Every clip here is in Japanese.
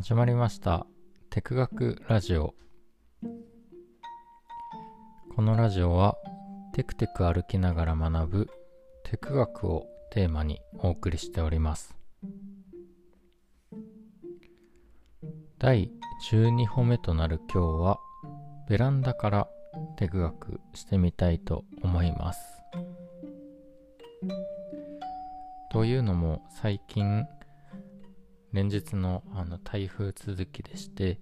始まりました。テク学ラジオ。このラジオはテクテク歩きながら学ぶテク学をテーマにお送りしております。第12歩目となる今日はベランダからテク学してみたいと思います。というのも最近連日のあの台風続きでして、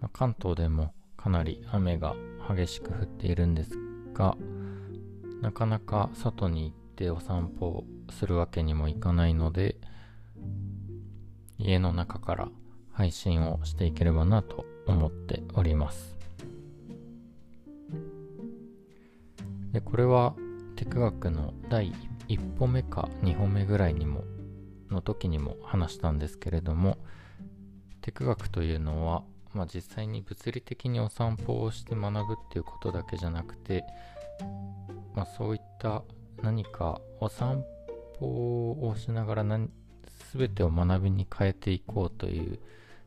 まあ、関東でもかなり雨が激しく降っているんですがなかなか外に行ってお散歩をするわけにもいかないので家の中から配信をしていければなと思っております。でこれはテク学の第1歩目か2歩目ぐらいにもの時にも話したんですけれどもテク学というのは、まあ、実際に物理的にお散歩をして学ぶっていうことだけじゃなくて、まあ、そういった何かお散歩をしながら何全てを学びに変えていこうという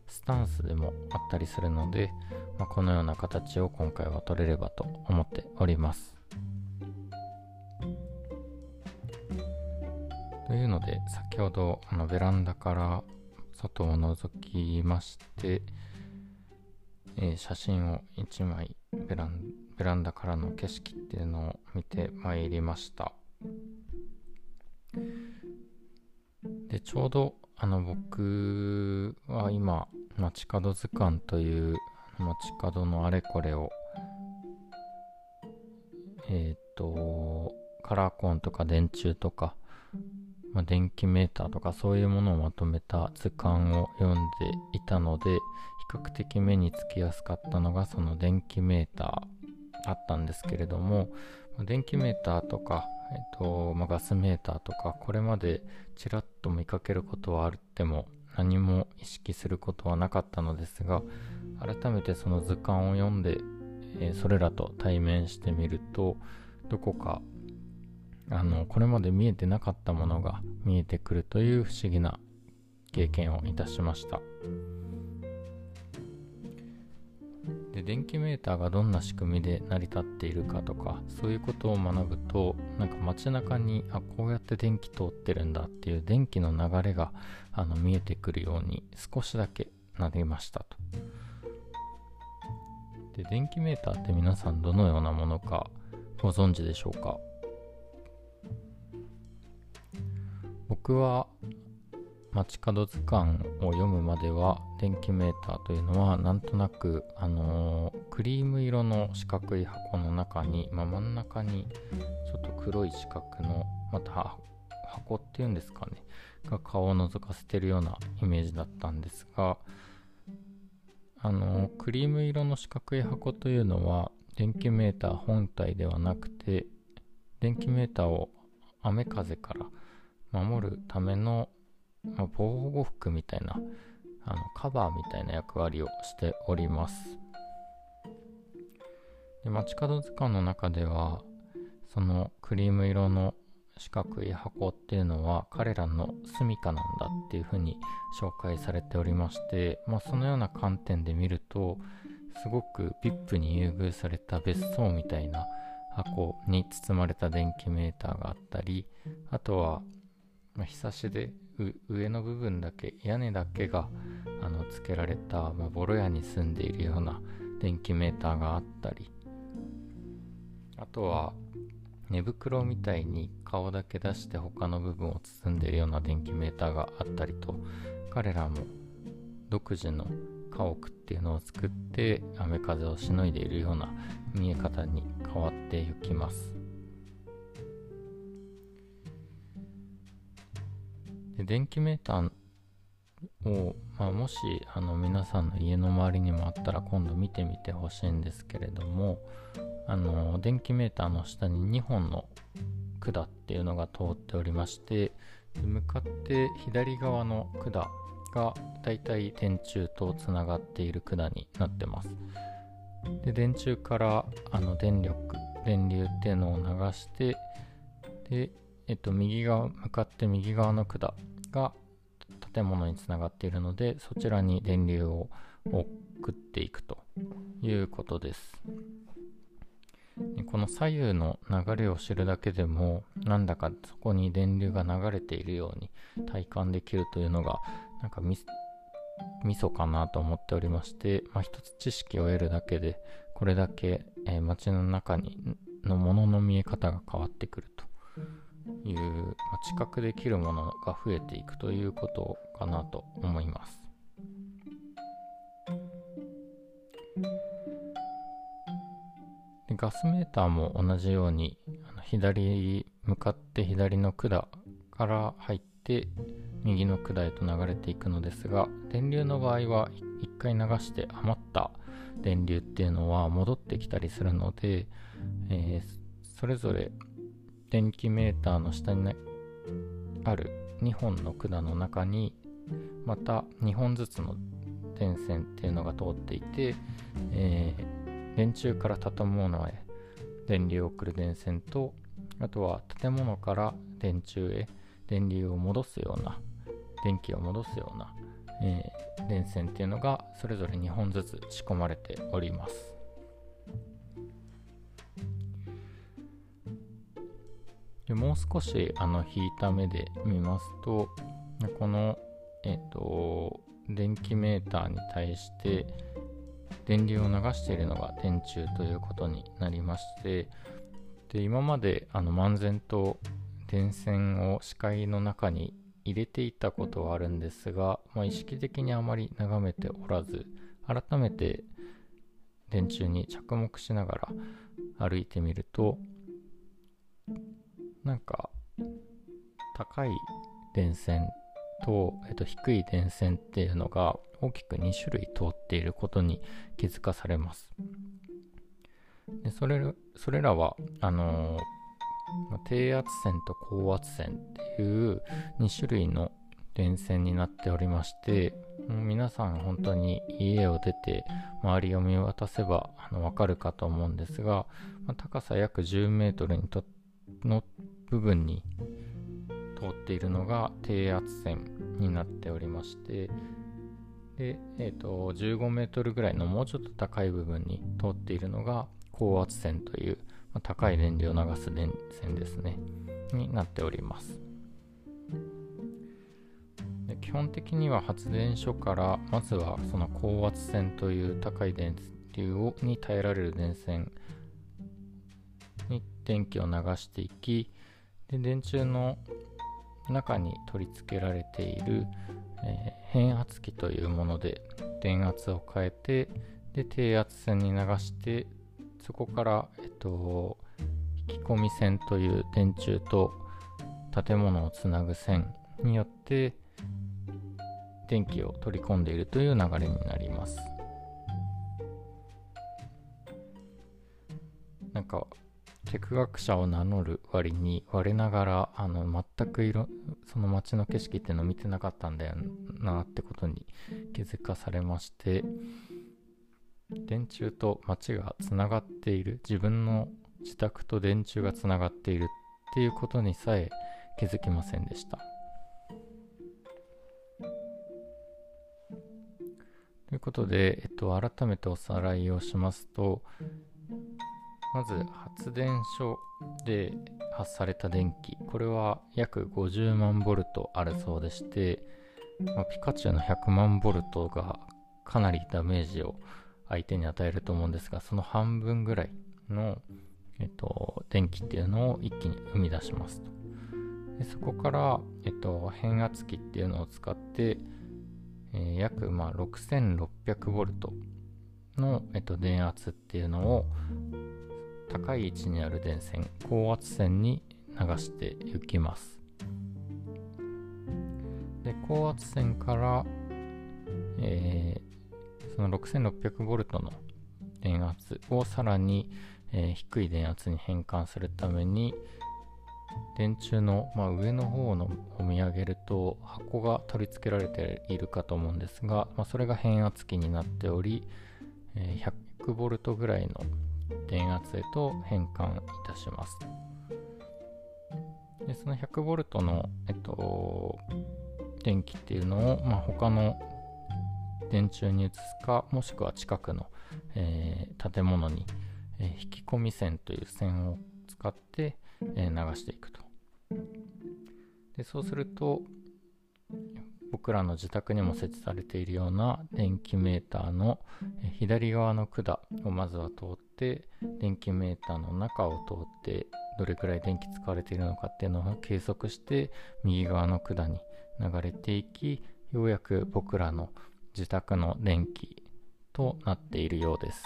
スタンスでもあったりするので、まあ、このような形を今回は取れればと思っております。というので、先ほどあのベランダから外を覗きまして、えー、写真を1枚ベランベランダからの景色っていうのを見てまいりました。で、ちょうどあの僕は今、街角図鑑という街角のあれこれをえっ、ー、と、カラーコーンとか電柱とかまあ、電気メーターとかそういうものをまとめた図鑑を読んでいたので比較的目につきやすかったのがその電気メーターだったんですけれども電気メーターとか、えっとまあ、ガスメーターとかこれまでちらっと見かけることはあっても何も意識することはなかったのですが改めてその図鑑を読んで、えー、それらと対面してみるとどこかあのこれまで見えてなかったものが見えてくるという不思議な経験をいたしました。で電気メーターがどんな仕組みで成り立っているかとかそういうことを学ぶとなんか街中にあこうやって電気通ってるんだっていう電気の流れがあの見えてくるように少しだけなりましたと。で電気メーターって皆さんどのようなものかご存知でしょうか？僕は街角図鑑を読むまでは電気メーターというのはなんとなく、あのー、クリーム色の四角い箱の中に、まあ、真ん中にちょっと黒い四角のまた箱っていうんですかねが顔を覗かせてるようなイメージだったんですがあのー、クリーム色の四角い箱というのは電気メーター本体ではなくて電気メーターを雨風から守るための、ま、防護服みたいなあのカバーみたいな役割をしております。で街角図鑑の中ではそのクリーム色の四角い箱っていうのは彼らの住処なんだっていうふうに紹介されておりまして、まあ、そのような観点で見るとすごく VIP に優遇された別荘みたいな箱に包まれた電気メーターがあったりあとはまあ、ひさしで上の部分だけ屋根だけがあのつけられた、まあ、ボロ屋に住んでいるような電気メーターがあったり。あとは寝袋みたいに顔だけ出して他の部分を包んでいるような電気メーターがあったりと彼らも独自の家屋っていうのを作って雨風をしのいでいるような見え方に変わっていきます。で電気メーターを、まあ、もしあの皆さんの家の周りにもあったら今度見てみてほしいんですけれどもあの電気メーターの下に2本の管っていうのが通っておりまして向かって左側の管がだいたい電柱とつながっている管になってます。で電柱からあの電力電流っていうのを流してでえっと、右側、向かって右側の管が建物につながっているのでそちらに電流を送っていくということです。この左右の流れを知るだけでもなんだかそこに電流が流れているように体感できるというのがなんかミソかなと思っておりまして、まあ、一つ知識を得るだけでこれだけ、えー、街の中にのものの見え方が変わってくると。いう、まあ、知覚できるものが増えていくということかなと思います。でガスメーターも同じようにあの左向かって左の管から入って右の管へと流れていくのですが電流の場合は一回流して余った電流っていうのは戻ってきたりするので、えー、それぞれ電気メーターの下にある2本の管の中にまた2本ずつの電線っていうのが通っていて、えー、電柱から建物へ電流を送る電線とあとは建物から電柱へ電流を戻すような電気を戻すような、えー、電線っていうのがそれぞれ2本ずつ仕込まれております。でもう少しあの引いた目で見ますとこのえっ、ー、と電気メーターに対して電流を流しているのが電柱ということになりましてで今まであの漫然と電線を視界の中に入れていたことはあるんですが、まあ、意識的にあまり眺めておらず改めて電柱に着目しながら歩いてみるとなんか高い電線と、えっと、低い電線っていうのが大きく2種類通っていることに気づかされます。でそれそれらはあのー、低圧線と高圧線っていう2種類の電線になっておりまして皆さん本当に家を出て周りを見渡せばあの分かるかと思うんですが、まあ、高さ約10メートルにとの部分に通っているのが低圧線になっておりましてで、えーと、15メートルぐらいのもうちょっと高い部分に通っているのが高圧線という、まあ、高い電流を流す電線ですねになっております。で基本的には発電所からまずはその高圧線という高い電流をに耐えられる電線に電気を流していきで電柱の中に取り付けられている、えー、変圧器というもので電圧を変えてで低圧線に流してそこから、えっと、引き込み線という電柱と建物をつなぐ線によって電気を取り込んでいるという流れになります。なんかテク学者を名乗る割に我ながらあの全く色その街の景色っていうのを見てなかったんだよなってことに気づかされまして電柱と街がつながっている自分の自宅と電柱がつながっているっていうことにさえ気づきませんでした。ということで、えっと、改めておさらいをしますとまず発電所で発された電気。これは約50万ボルトあるそうでして、まあ、ピカチュウの100万ボルトがかなりダメージを相手に与えると思うんですがその半分ぐらいの、えっと、電気っていうのを一気に生み出しますと。でそこから、えっと、変圧器っていうのを使って、えー、約、まあ、6600ボルトの、えっと、電圧っていうのを高い位置にある電線高圧線に流していきます。で高圧線から、えー、その 6600V の電圧をさらに、えー、低い電圧に変換するために電柱の、まあ、上の方のを見上げると箱が取り付けられているかと思うんですが、まあ、それが変圧器になっており、えー、100V ぐらいの電圧へと変換いたします。でその 100V の、えっと、電気っていうのを、まあ、他の電柱に移すかもしくは近くの、えー、建物に、えー、引き込み線という線を使って、えー、流していくとでそうすると僕らの自宅にも設置されているような電気メーターの左側の管をまずは通って電気メーターの中を通ってどれくらい電気使われているのかっていうのを計測して右側の管に流れていきようやく僕らの自宅の電気となっているようです。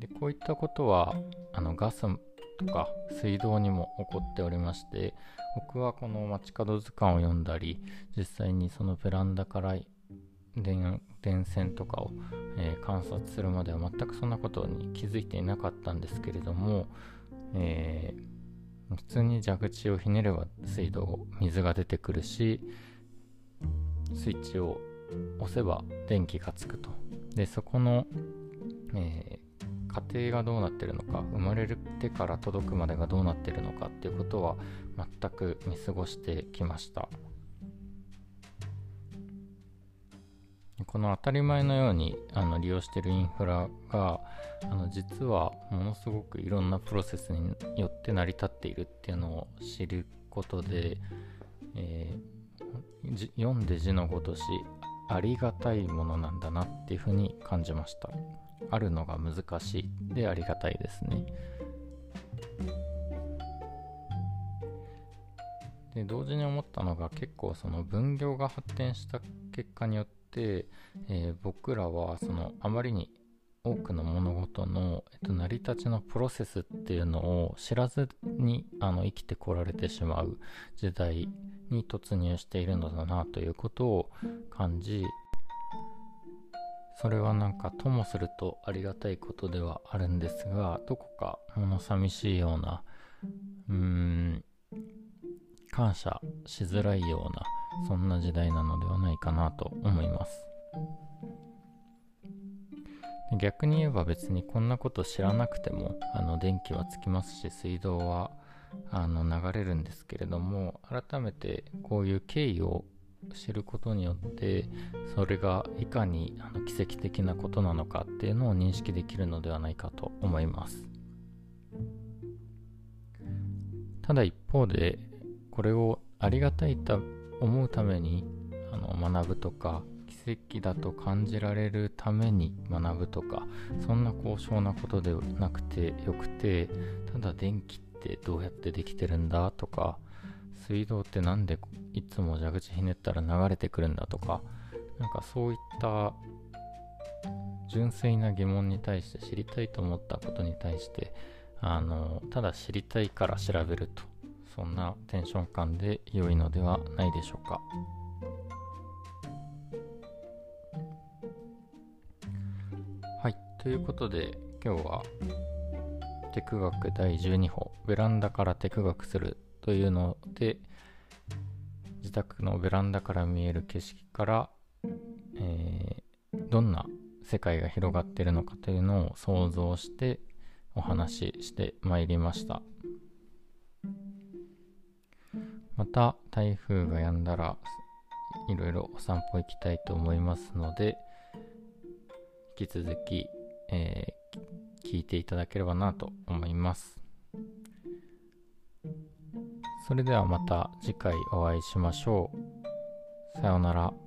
でこういったことはあのガスとか水道にも起こっておりまして僕はこの街角図鑑を読んだり実際にそのベランダから電線とかを、えー、観察するまでは全くそんなことに気づいていなかったんですけれども、えー、普通に蛇口をひねれば水道水が出てくるしスイッチを押せば電気がつくと。でそこの、え家庭がどうなってるのか生まれるてから届くまでがどうなってるのかっていうことは全く見過ごしてきましたこの当たり前のようにあの利用しているインフラがあの実はものすごくいろんなプロセスによって成り立っているっていうのを知ることで、えー、読んで字のごとしありがたいものなんだなっていうふうに感じました。あるのが難しいでありがたいですね。で同時に思ったのが結構その分業が発展した結果によって、えー、僕らはそのあまりに多くの物事の、えっと、成り立ちのプロセスっていうのを知らずにあの生きてこられてしまう時代に突入しているのだなということを感じそれはなんかともするとありがたいことではあるんですがどこか物寂しいようなうーん感謝しづらいようなそんな時代なのではないかなと思います。逆に言えば別にこんなこと知らなくてもあの電気はつきますし水道はあの流れるんですけれども改めてこういう経緯を知ることによってそれがいかにあの奇跡的なことなのかっていうのを認識できるのではないかと思います。ただ一方でこれをありがたいと思うためにあの学ぶとか奇跡だと感じられるために学ぶとかそんな高尚なことでなくてよくてただ電気ってどうやってできてるんだとか水道ってなんでいつも蛇口ひねったら流れてくるんだとかなんかそういった純粋な疑問に対して知りたいと思ったことに対してあのただ知りたいから調べるとそんなテンション感で良いのではないでしょうか。はいということで今日はテク学第12歩ベランダからテク学するというので自宅のベランダから見える景色から、えー、どんな世界が広がっているのかというのを想像してお話ししてまいりました。また台風が止んだらいろいろお散歩行きたいと思いますので引き続き、えー、聞いていただければなと思います。それではまた次回お会いしましょう。さようなら。